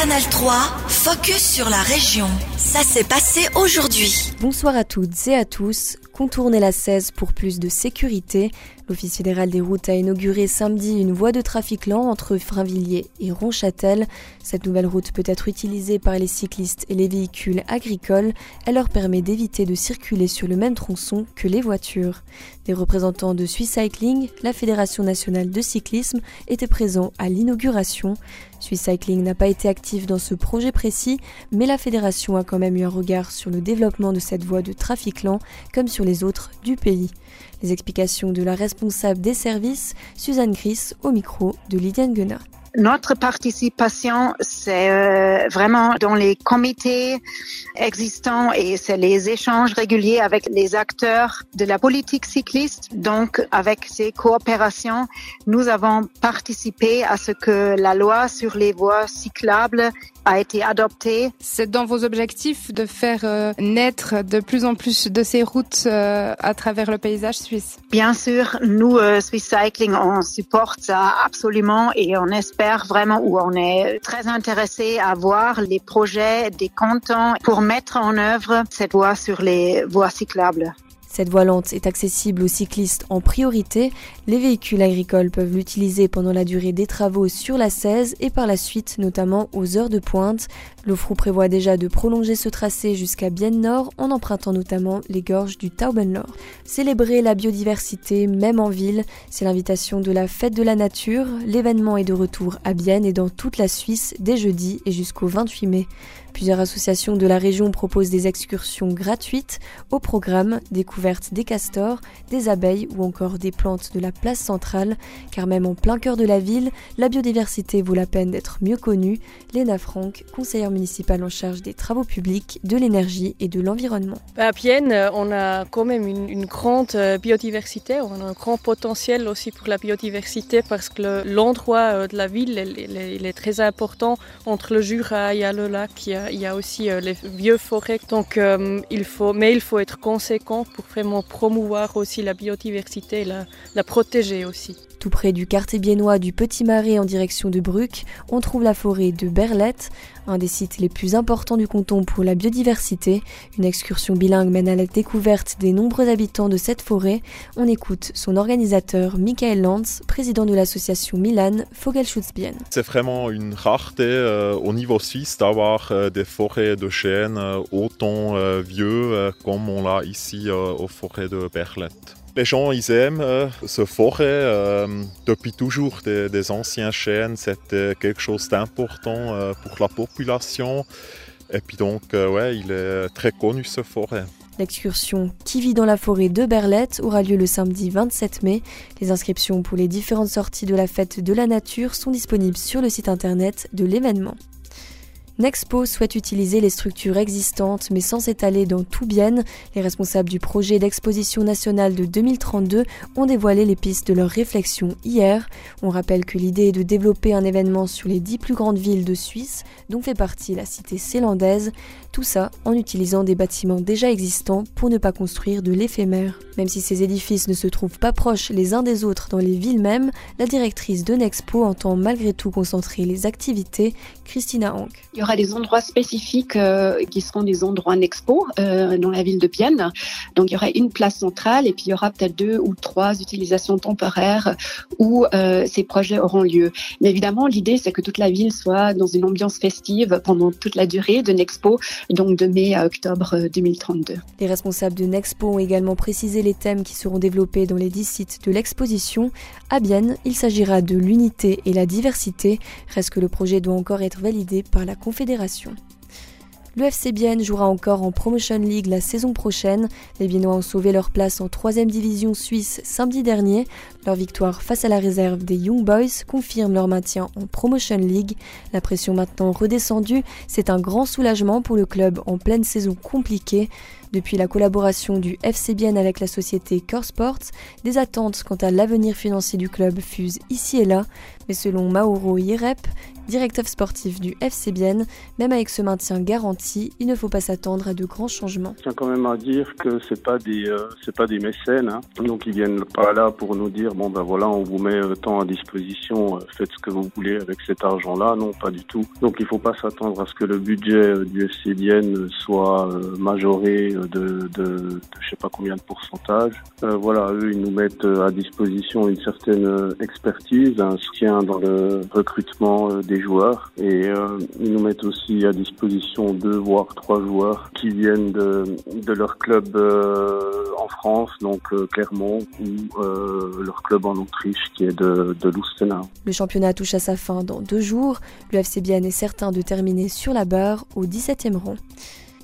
Canal 3, focus sur la région. Ça s'est passé aujourd'hui. Bonsoir à toutes et à tous. Contournez la 16 pour plus de sécurité. L'Office fédéral des routes a inauguré samedi une voie de trafic lent entre Frainvilliers et Ronchâtel. Cette nouvelle route peut être utilisée par les cyclistes et les véhicules agricoles. Elle leur permet d'éviter de circuler sur le même tronçon que les voitures. Des représentants de Swiss Cycling, la Fédération nationale de cyclisme, étaient présents à l'inauguration. Swiss Cycling n'a pas été actif dans ce projet précis, mais la fédération a quand même eu un regard sur le développement de cette voie de trafic lent, comme sur les autres du pays. Les explications de la responsable des services, Suzanne Gris, au micro de Lydiane Guenat. Notre participation, c'est euh, vraiment dans les comités existants et c'est les échanges réguliers avec les acteurs de la politique cycliste. Donc, avec ces coopérations, nous avons participé à ce que la loi sur les voies cyclables a été adoptée. C'est dans vos objectifs de faire euh, naître de plus en plus de ces routes euh, à travers le paysage suisse? Bien sûr, nous, Swiss Cycling, on supporte ça absolument et on espère vraiment ou on est très intéressé à voir les projets des cantons pour mettre en œuvre cette voie sur les voies cyclables. Cette voie lente est accessible aux cyclistes en priorité. Les véhicules agricoles peuvent l'utiliser pendant la durée des travaux sur la 16 et par la suite, notamment aux heures de pointe. L'OFRU prévoit déjà de prolonger ce tracé jusqu'à Bienne Nord en empruntant notamment les gorges du Taubenlor. Célébrer la biodiversité, même en ville, c'est l'invitation de la Fête de la Nature. L'événement est de retour à Bienne et dans toute la Suisse dès jeudi et jusqu'au 28 mai. Plusieurs associations de la région proposent des excursions gratuites au programme découverte des castors, des abeilles ou encore des plantes de la place centrale, car même en plein cœur de la ville, la biodiversité vaut la peine d'être mieux connue. Léna Franck, conseillère municipale en charge des travaux publics, de l'énergie et de l'environnement. À Pienne, on a quand même une, grande biodiversité, on a un grand potentiel aussi pour la biodiversité parce que l'endroit de la ville il, est très important entre le Jura le lac. Il y a il y a aussi euh, les vieux forêts. Donc, euh, il faut, mais il faut être conséquent pour vraiment promouvoir aussi la biodiversité la, la protéger aussi. Tout près du quartier biennois du Petit Marais en direction de Bruck, on trouve la forêt de Berlette, un des sites les plus importants du canton pour la biodiversité. Une excursion bilingue mène à la découverte des nombreux habitants de cette forêt. On écoute son organisateur Michael Lanz, président de l'association Milan Vogelschutzbien. C'est vraiment une rareté euh, au niveau suisse d'avoir euh, des forêts de chênes euh, autant vieux comme on l'a ici aux forêts de Berlette. Les gens, ils aiment euh, ce forêt. Euh, depuis toujours, des, anciens chênes, c'était quelque chose d'important euh, pour la population. Et puis donc, ouais, il est très connu ce forêt. L'excursion Qui vit dans la forêt de Berlette aura lieu le samedi 27 mai. Les inscriptions pour les différentes sorties de la fête de la nature sont disponibles sur le site internet de l'événement. Nexpo souhaite utiliser les structures existantes mais sans s'étaler dans tout bien. Les responsables du projet d'exposition nationale de 2032 ont dévoilé les pistes de leur réflexion hier. On rappelle que l'idée est de développer un événement sur les dix plus grandes villes de Suisse, dont fait partie la cité célandaise. Tout ça en utilisant des bâtiments déjà existants pour ne pas construire de l'éphémère. Même si ces édifices ne se trouvent pas proches les uns des autres dans les villes mêmes, la directrice de Nexpo entend malgré tout concentrer les activités. Christina Hank. Aura des endroits spécifiques euh, qui seront des endroits Nexpo euh, dans la ville de Bienne. Donc il y aura une place centrale et puis il y aura peut-être deux ou trois utilisations temporaires où euh, ces projets auront lieu. Mais évidemment, l'idée c'est que toute la ville soit dans une ambiance festive pendant toute la durée de Nexpo, donc de mai à octobre 2032. Les responsables de Nexpo ont également précisé les thèmes qui seront développés dans les 10 sites de l'exposition. À Bienne, il s'agira de l'unité et la diversité. Reste que le projet doit encore être validé par la Le FC Bienne jouera encore en Promotion League la saison prochaine. Les Biennois ont sauvé leur place en 3 division suisse samedi dernier. Leur victoire face à la réserve des Young Boys confirme leur maintien en Promotion League. La pression maintenant redescendue, c'est un grand soulagement pour le club en pleine saison compliquée. Depuis la collaboration du FC Bienne avec la société Core Sports, des attentes quant à l'avenir financier du club fusent ici et là, mais selon Mauro Yerep, directeur sportif du FC Bienne, même avec ce maintien garanti, il ne faut pas s'attendre à de grands changements. Je tiens quand même à dire que c'est pas des euh, pas des mécènes, hein. donc ils viennent pas là pour nous dire bon ben voilà on vous met euh, tant à disposition, euh, faites ce que vous voulez avec cet argent-là, non pas du tout. Donc il faut pas s'attendre à ce que le budget du FC Bienne soit majoré de, de, de, je sais pas combien de pourcentage. voilà eux ils nous mettent à disposition une certaine expertise, un soutien dans le recrutement euh, joueurs et euh, ils nous mettent aussi à disposition deux voire trois joueurs qui viennent de, de leur club euh, en France, donc Clermont ou leur club en Autriche qui est de, de Lustenau. Le championnat touche à sa fin dans deux jours. Le est certain de terminer sur la barre au 17e rang.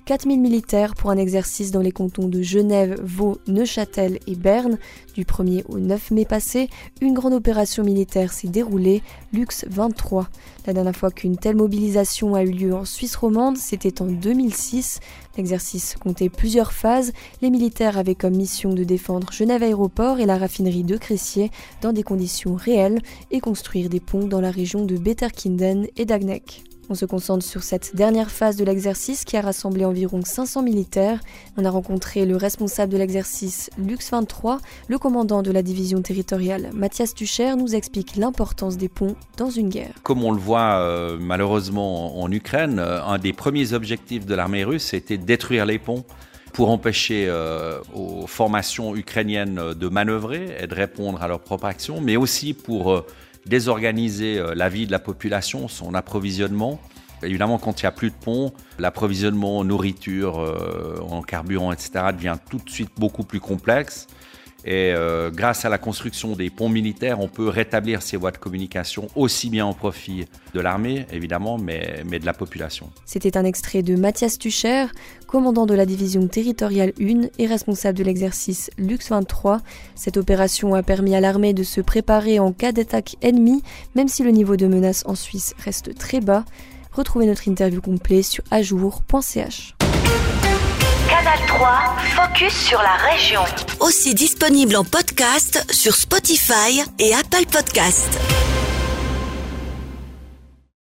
4000 militaires pour un exercice dans les cantons de Genève, Vaud, Neuchâtel et Berne. Du 1er au 9 mai passé, une grande opération militaire s'est déroulée, Lux 23. La dernière fois qu'une telle mobilisation a eu lieu en Suisse romande, c'était en 2006. L'exercice comptait plusieurs phases. Les militaires avaient comme mission de défendre Genève Aéroport et la raffinerie de Cressier dans des conditions réelles et construire des ponts dans la région de Betterkinden et d'Agneck. On se concentre sur cette dernière phase de l'exercice qui a rassemblé environ 500 militaires. On a rencontré le responsable de l'exercice, Lux 23, le commandant de la division territoriale, Mathias Tucher, nous explique l'importance des ponts dans une guerre. Comme on le voit euh, malheureusement en Ukraine, euh, un des premiers objectifs de l'armée russe était détruire les ponts pour empêcher euh, aux formations ukrainiennes de manœuvrer et de répondre à leurs propres actions, mais aussi pour désorganiser euh, la vie de la population, son approvisionnement. Évidemment, quand il n'y a plus de pont, l'approvisionnement en nourriture, euh, en carburant, etc., devient tout de suite beaucoup plus complexe. Et euh, grâce à la construction des ponts militaires, on peut rétablir ces voies de communication aussi bien au profit de l'armée, évidemment, mais, de la population. C'était un extrait de Mathias Tucher, commandant de la division territoriale 1 et responsable de l'exercice Lux 23. Cette opération a permis à l'armée de se préparer en cas d'attaque ennemie, même si le niveau de menace en Suisse reste très bas. Retrouvez notre interview complet sur ajour.ch. Canal 3, focus sur la région. Aussi disponible en podcast sur Spotify et Apple Podcast.